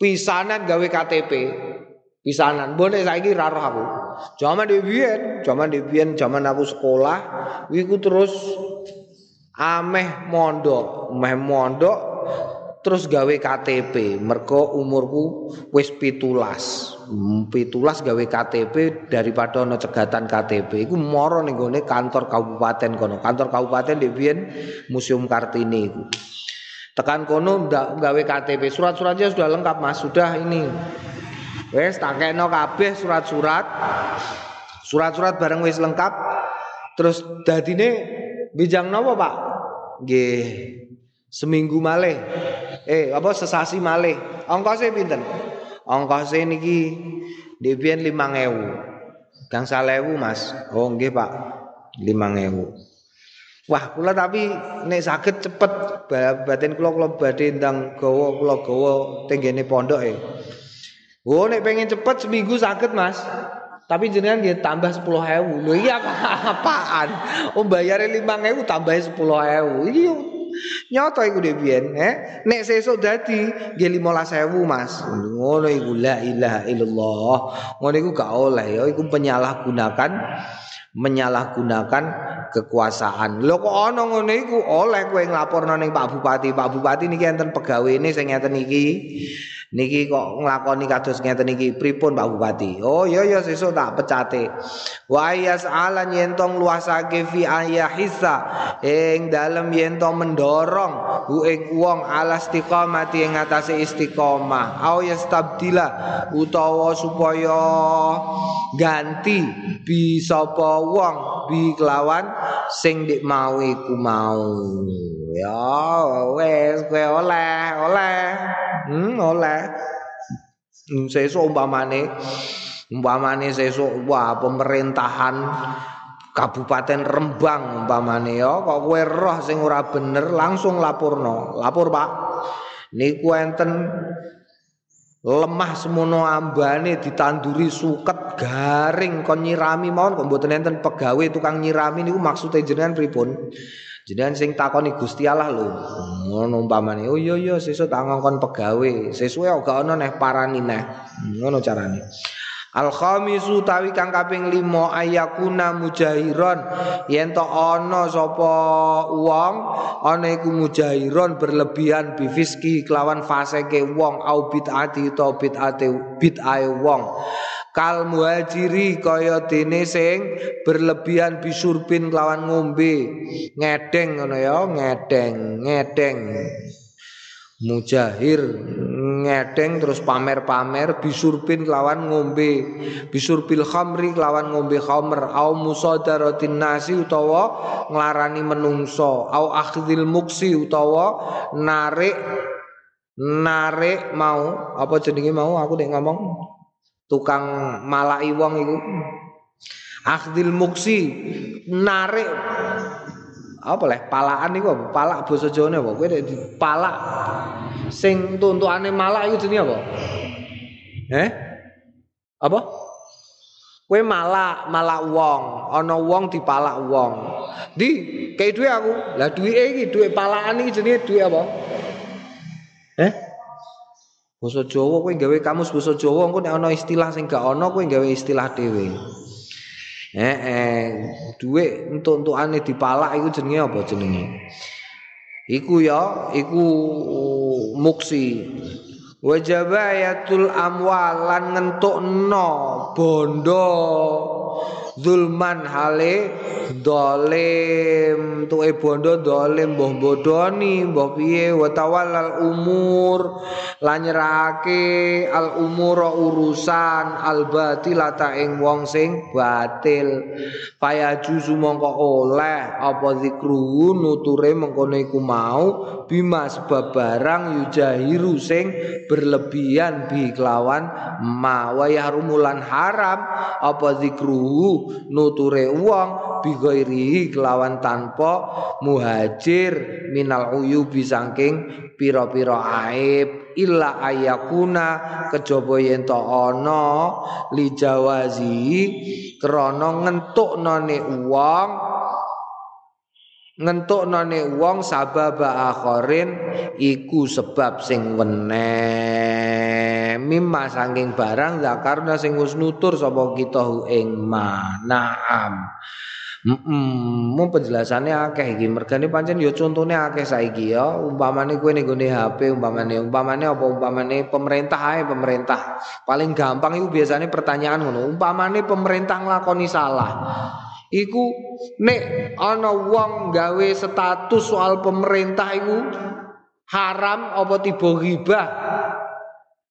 pisanan gawe KTP pisanan. Boleh saiki ra roh aku. Zaman Debian zaman Debian zaman aku sekolah iku terus ameh mondok. Meh mondok terus gawe KTP mergo umurku wis pitulas. Pitulas gawe KTP daripada ono cegatan KTP iku moro ning kantor kabupaten kono. Kantor kabupaten di Museum Kartini iku. Tekan kono gawe KTP surat-suratnya sudah lengkap Mas. Sudah ini. Wes tak kena kabeh surat-surat. Surat-surat bareng wis lengkap. Terus dadine bijang nopo Pak? Nggih. Seminggu malih eh apa sesasi malih ongkose pinten ongkose niki Devian 5000 Gang salewu Mas oh nggih Pak 5000 Wah kula tapi nek saged cepet batin kula kula badhe ndang gawa kula gawa pondok e. Oh nek pengen cepet seminggu saged Mas. Tapi jenengan dia tambah 10.000. Lho iya apaan? Oh bayare 5.000 tambah 10.000. Iki Nyoto iku dhewe biyen, eh. Nek sesuk dadi nggih 15.000, Mas. Ngono iku la ilaha illallah. Ngono iku gak oleh ya, iku penyalahgunakan menyalahgunakan kekuasaan. Lho kok ana ngono iku oleh kowe nglaporno ning Pak Bupati. Pak Bupati niki enten pegawene sing ngeten iki. Niki kok nglakoni kados ngeten iki pripun Pak Bupati? Oh iya ya sesuk tak pecate. Wa alan yen tong luasake fi ayahisa ing dalem yen mendorong hu ing wong ala istiqamati ing atase istiqomah. Au yastabdila utawa supaya ganti bi sapa wong bi kelawan sing dik mau iku mau. Ya wes kowe oleh, oleh. Hmm, oleh. Hmm, sesuk umpamane umpamane sesuk wah pemerintahan Kabupaten Rembang umpamane ya kok kowe roh sing ora bener langsung laporno. Lapor, Pak. Niku enten lemah semono ambane ditanduri suket garing kon nyirami mawon kok mboten enten pegawe tukang nyirami niku maksude jenengan pripun? Jenengan sing takoni Gusti Allah lho. Ngono umpamane. Oh iya iya sesuk tak ngongkon pegawe. Sesuwe gak ono neh parani neh. Ngono carane. Al khamisu tawi kang kaping 5 ayakuna mujahiron. Yen to ana sapa wong ana iku mujahiron berlebihan bifiski kelawan faseke wong au bid'ati to bid'ate bid'ae wong. Kal muhajiri kaya dene sing berlebihan bisurbin lawan ngombe. Ngedeng ngono ya ngedeng ngedeng. Mujahir ngedeng terus pamer-pamer bisurbin lawan ngombe. Bisurbil khamri lawan ngombe khamr. Au musadaratin nasi utawa nglarani menungso. Au akhdil muksi utawa narik narik mau. Apa jenenge mau? Aku nek ngomong tukang malai wong iku. Akhdil muksi narik apa leh palaan iku apa? Palak basa Jawane apa? Kowe palak sing tuntukane malak iku jenenge apa? Eh? Apa? Kowe malak malak wong. Ana wong dipalak wong. Di kayak duwe aku? Lah duwe iki duwe palakan iki jenenge duwe apa? Eh? Basa Jawa kowe gawe kamus basa Jawa engko nek ana istilah sing gak ana kowe gawe istilah dhewe. Eh eh dhuwit entuk-entukane dipalak iku jenenge apa jenenge? Iku ya, iku muksi. Wajabayatul amwal lan ngentukno bondo zulman hale dolim tuwe bondo dolim mbah bodoni mbah piye wa tawallal umur lan al umur urusan al batilata ing wong sing batil. Paya juzu mongko oleh apa zikru nuture mengkono iku mau bima sebab barang yujahiru sing berlebihan bi kelawan ma wa yahrumulan haram. Apa zikruhu? Nuture wong bi kelawan tanpa muhajir minal uyubi saking pira-pira aib. Illa ayakuna kejaba yen to ana li jawazi krana ngentuknone wong ngentuknone wong sabab akhirin iku sebab sing wene mimma saking barang zakarna sing wis nutur sapa kita ing manaam Mm -mm, penjelasannya akeh iki. Mergane pancen ya contone akeh saiki ya. Umpamane kowe ning gone HP umpamane umpamane apa umpamane pemerintah ae pemerintah. Paling gampang iku biasanya pertanyaan ngono. Umpamane pemerintah nglakoni salah. Iku nek ana wong gawe status soal pemerintah iku haram apa tiba ghibah.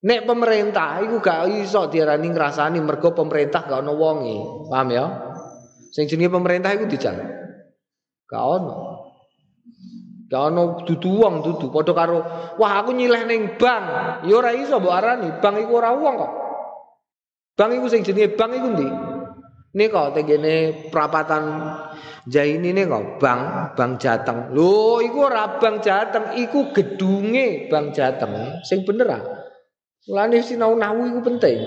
Nek pemerintah iku gak iso diarani ngrasani mergo pemerintah gak ana wonge. Paham ya? Sing jenenge pemerintah iku dijal. Gak ono. Gak ono dudu wong dudu padha karo wah aku nyileh ning bank. Ya ora iso mbok arani bank iku ora wong kok. Bank iku sing jenenge bank iku ndi? Nika tengene prapatan Jaini ini kok Bank Bank Jateng. Lho, iku ora Bank Jateng, iku gedunge Bank Jateng. Sing bener ah. Mulane sinau nahu iku penting.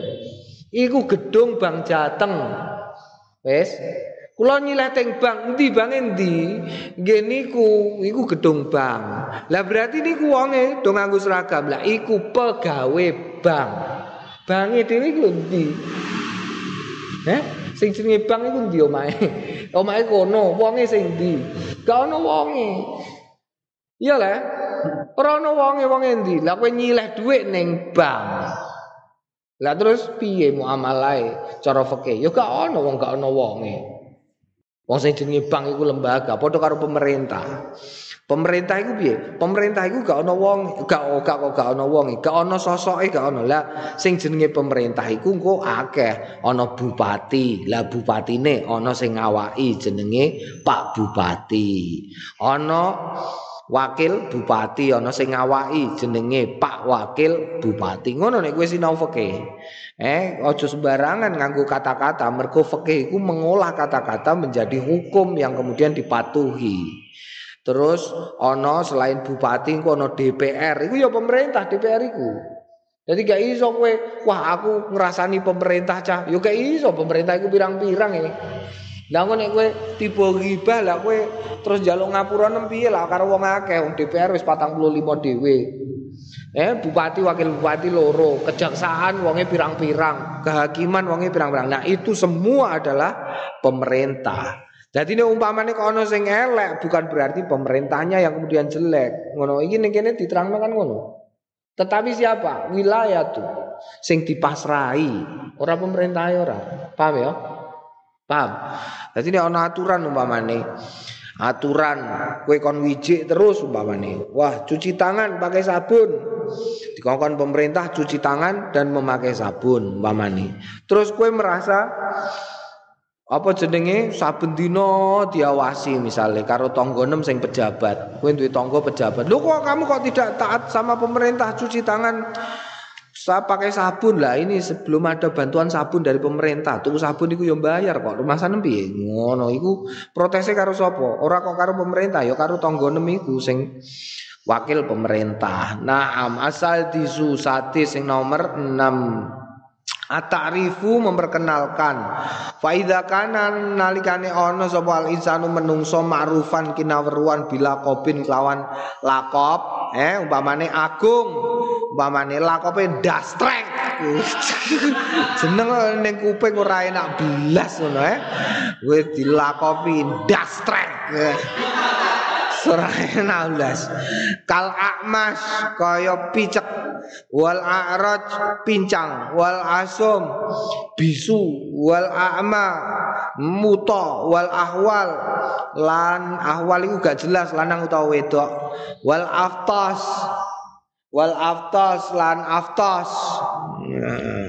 Iku gedung Bank Jateng. Wes, Kula nyileh teng bank, endi bank endi? Nggih niku, iku gedung bank. Lah berarti niku wonge do nganggo seragam. Lah iku pegawe bank. Bange dhewe iku endi? Eh? Sing jenenge bank iku endi omahe? Omahe kono, wonge sing endi? Gak ono wonge. Iya lah. Ora ono wonge wonge endi? Lah kowe nyileh dhuwit ning bank. Lah terus piye muamalahe cara fikih? Ya gak ono wong gak ono wonge. Wong sing jenenge bank iku lembaga, padha karo pemerintah. Pemerintah iku piye? Pemerintah iku gak ana wong, gak gak gak ana wong, gak ana sosoke, gak ana. Lah sing jenenge pemerintah iku engko akeh, ana bupati. Lah bupatine ana sing ngawaki jenenge Pak Bupati. Ana wakil bupati ana sing ngawaki jenenge Pak Wakil Bupati. Ngono nek kowe sinau fikih. Eh, ojo sembarangan nganggo kata-kata. Mergo fikih mengolah kata-kata menjadi hukum yang kemudian dipatuhi. Terus ono selain bupati iku ono DPR, iku ya pemerintah DPR iku. Jadi gak iso kowe, wah aku ngerasani pemerintah cah. Yo gak iso pemerintah iku pirang-pirang ya. Lah nek kowe tiba ghibah lah kowe terus njaluk ngapura nem piye lah karo wong akeh wong DPR wis 45 dhewe. Eh bupati wakil bupati loro, kejaksaan wonge pirang-pirang, kehakiman wonge pirang-pirang. Nah, itu semua adalah pemerintah. Jadi ini umpamanya kok ono sing elek bukan berarti pemerintahnya yang kemudian jelek. Ngono iki ning kene diterangno kan ngono. Tetapi siapa? Wilayah tuh sing dipasrai, ora pemerintah ora. Paham ya? Paham? Jadi ini ono aturan umpamane aturan kue kon wijik terus umpamane wah cuci tangan pakai sabun dikongkon pemerintah cuci tangan dan memakai sabun umpamane terus kue merasa apa jenenge? Sabun dino diawasi misalnya karo tonggo nem sing pejabat. Kue duwe tonggo pejabat. Lu kok kamu kok tidak taat sama pemerintah? Cuci tangan. Saya pakai sabun. Lah ini sebelum ada bantuan sabun dari pemerintah. Tuku sabun itu yang bayar kok. Rumah sana piye? Ngono iku. Protesnya karo sapa? Ora kok karo pemerintah ya karo tangga iku sing wakil pemerintah. Nah asal disusati sing nomor 6 Atarifu memperkenalkan. Faida kanan nalikane ono sapa al insanu menungso ma'rufan kinaweruan bila kobin kelawan lakop. Eh umpamane agung umpamane lakope dastrek jeneng ning kuping ora enak belas ngono eh. Wis dilakopi dastrek Surah belas Kal akmas kaya picek. Wal a'raj pincang. Wal asum bisu. Wal a'ma muta. Wal ahwal. Lan ahwal iku gak jelas lanang utawa wedok. Wal aftas. Wal aftas lan aftas.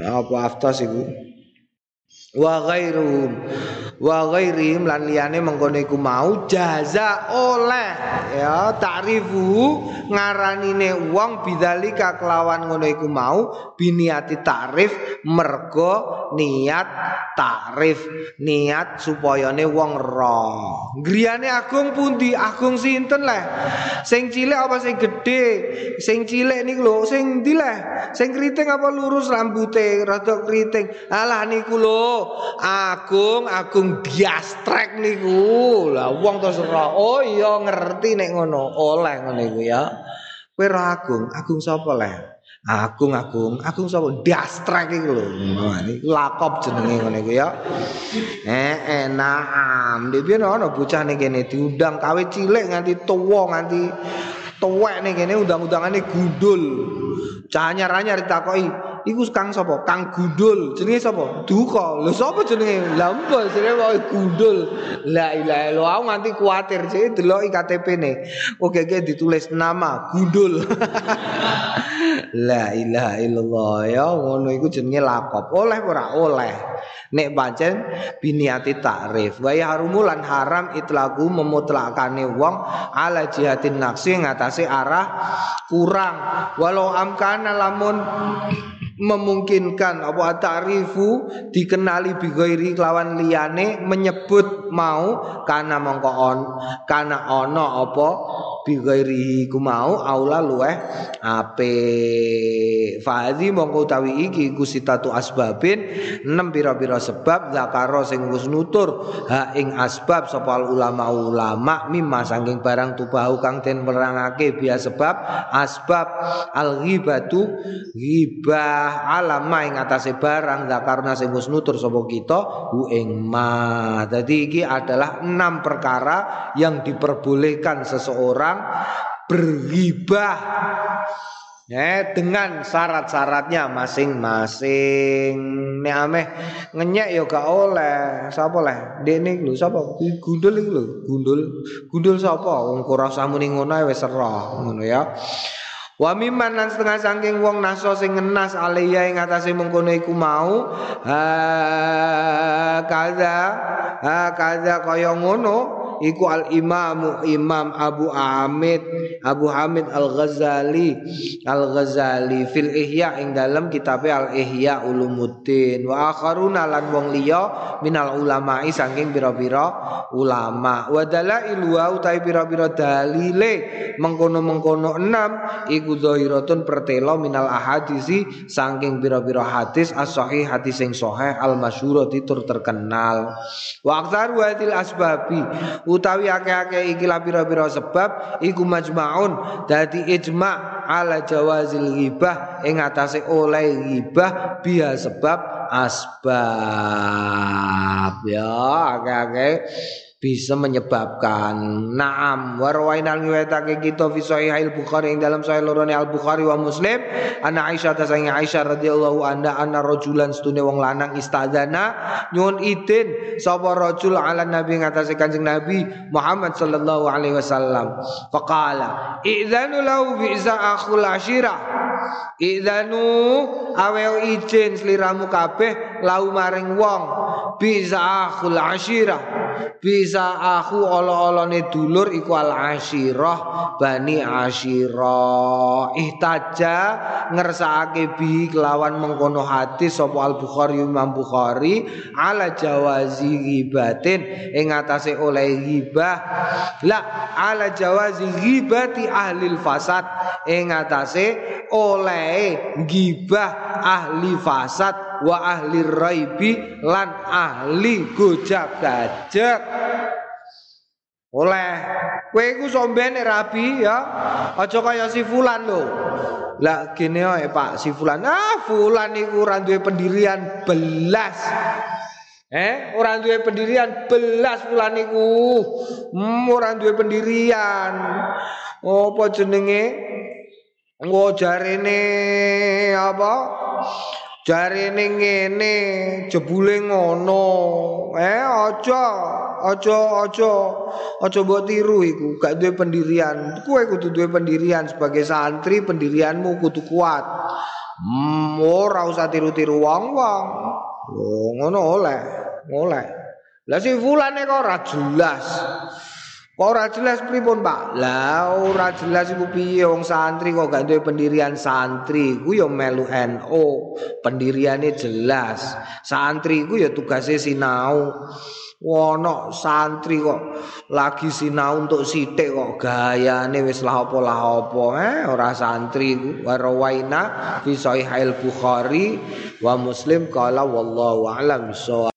Apa aftas iku wa ghairuhum wa ghairim lan liyane mengkono iku mau jaza oleh. Ya ta'rifu ngaranine wong bidzalika kelawan ngono iku mau biniati ta'rif mergo niat ta'rif niat supayane wong ro griyane agung pundi? Agung sinten leh? Sing cilik apa sing gedhe? Sing cilik niku lho sing ndi leh? Sing kriting apa lurus rambute rada kriting alah niku lho agung agung diastrek niku. Lah wong to oh iya ngerti nek ngono. Oleh ngono iku ya. Kowe agung. Agung sapa leh? Agung agung. Agung sapa? Dastrek iku lho. Niku lakop jenenge ngene iku ya. Eh enam dhewe ana bocah ning kene diundang kawe cilik nganti tuwa nganti tuwek ning kene undang-undangane gundul. Cahanyar-anyar ditakoki iku Kang sapa? Kang Gundul. Jenenge sapa? Duka. Lho sapa jenenge? Lah mbok jenenge wae Gundul. La ilaha illallah. Nganti kuatir sih delok KTP-ne. Oke oke ditulis nama Gundul. La ilaha illallah ya ngono iku jenenge lakop. Oleh ora oleh. Nek pancen biniati takrif. Wa harumulan haram itlaku memutlakane wong ala jihatin naksi ngatasi arah kurang. Walau amkana lamun memungkinkan apa ta'rifu dikenali bigoiri kelawan liyane menyebut mau karena mongko on karena ono apa bigoiri ku mau aula luweh ape fadhi mongko utawi iki kusitatu asbabin enam pira-pira sebab zakaro sing wis nutur ha ing asbab sapa ulama-ulama mimma saking barang tubahu kang den perangake biasa sebab asbab al ghibatu ghibah alama ing atase barang zakarna sing wis nutur sapa kita hu ing ma. Dadi iki adalah enam perkara yang diperbolehkan seseorang berhibah Ya, dengan syarat-syaratnya masing-masing. Nek ameh ngenyek ya gak oleh. Sapa leh? Dekne lho sapa? Gundul iku lho, gundul. Gundul sapa? Wong ora usah ngono wis ero, ngono ya. Wa mimman setengah saking wong naso sing ngenas alaiya ing atase mengkono iku mau ha kaza ha kaza kaya ngono iku al imamu imam Abu Hamid Abu Hamid al Ghazali al Ghazali fil Ihya ing dalam kitab al Ihya Ulumuddin. Wa akharuna lan wong liya minal ulama'i saking pira-pira ulama. Wa dalailu wa utai pira-pira dalile mengkono-mengkono enam iku zahiratun pertelo minal ahadisi saking pira-pira hadis as-sahih hadis sing sahih al masyhur tur terkenal. Wa aktsaru asbabi utawi akeh-akeh iki pira-pira sebab iku majmaun. Dadi ijma ala jawazil ghibah ing atase oleh ghibah biha sebab asbab. Ya akeh-akeh bisa menyebabkan naam. Warwainal ngiwetake kita fi sahih al bukhari ing dalam sahih lorone al bukhari wa muslim. Ana aisyah ta sangi aisyah radhiyallahu anha anna rajulan stune wong lanang istadzana nyuwun idin sapa rajul ala nabi ngatasi kanjeng nabi Muhammad sallallahu alaihi wasallam. Faqala idzanu lahu bi akhul ashira idzanu awe izin sliramu kabeh lau maring wong bi akhul ashira bisa aku olo-olone dulur iku al asyirah bani asyirah. Ihtaja ngersakake bi kelawan mengkono hadis sapa al bukhari imam bukhari ala jawazi ghibatin ing atase oleh ghibah. La ala jawazi ghibati ahli fasad ing atase oleh ghibah ahli fasad wa ahli raibi lan ahli gojak gajak oleh kowe iku sombene rabi ya aja kaya si fulan lho lah gene ae Pak si fulan ah fulan iku ora duwe pendirian belas Eh, orang duwe pendirian belas fulan iku. Hmm, orang duwe pendirian. Apa jenenge? Engko jarene apa? Jari ning ngene jebule ngono. Eh aja, aja, aja. Aja mbok tiru iku, gak duwe pendirian. Kowe kudu duwe pendirian sebagai santri, pendirianmu kudu kuat. Hmm, ora usah tiru-tiru wong-wong. Oh, ngono oleh, oleh. Lah si fulane kok ora jelas. Kok ora jelas pripun, Pak? Lah ora jelas iku piye wong santri kok gak duwe pendirian santri. Ku ya melu NO, pendiriane jelas. Santri ku ya tugase sinau. Wono santri kok lagi sinau untuk sithik kok gayane wis lah apa lah apa eh ora santri ku warawaina fi sahih Bukhari wa Muslim qala wallahu a'lam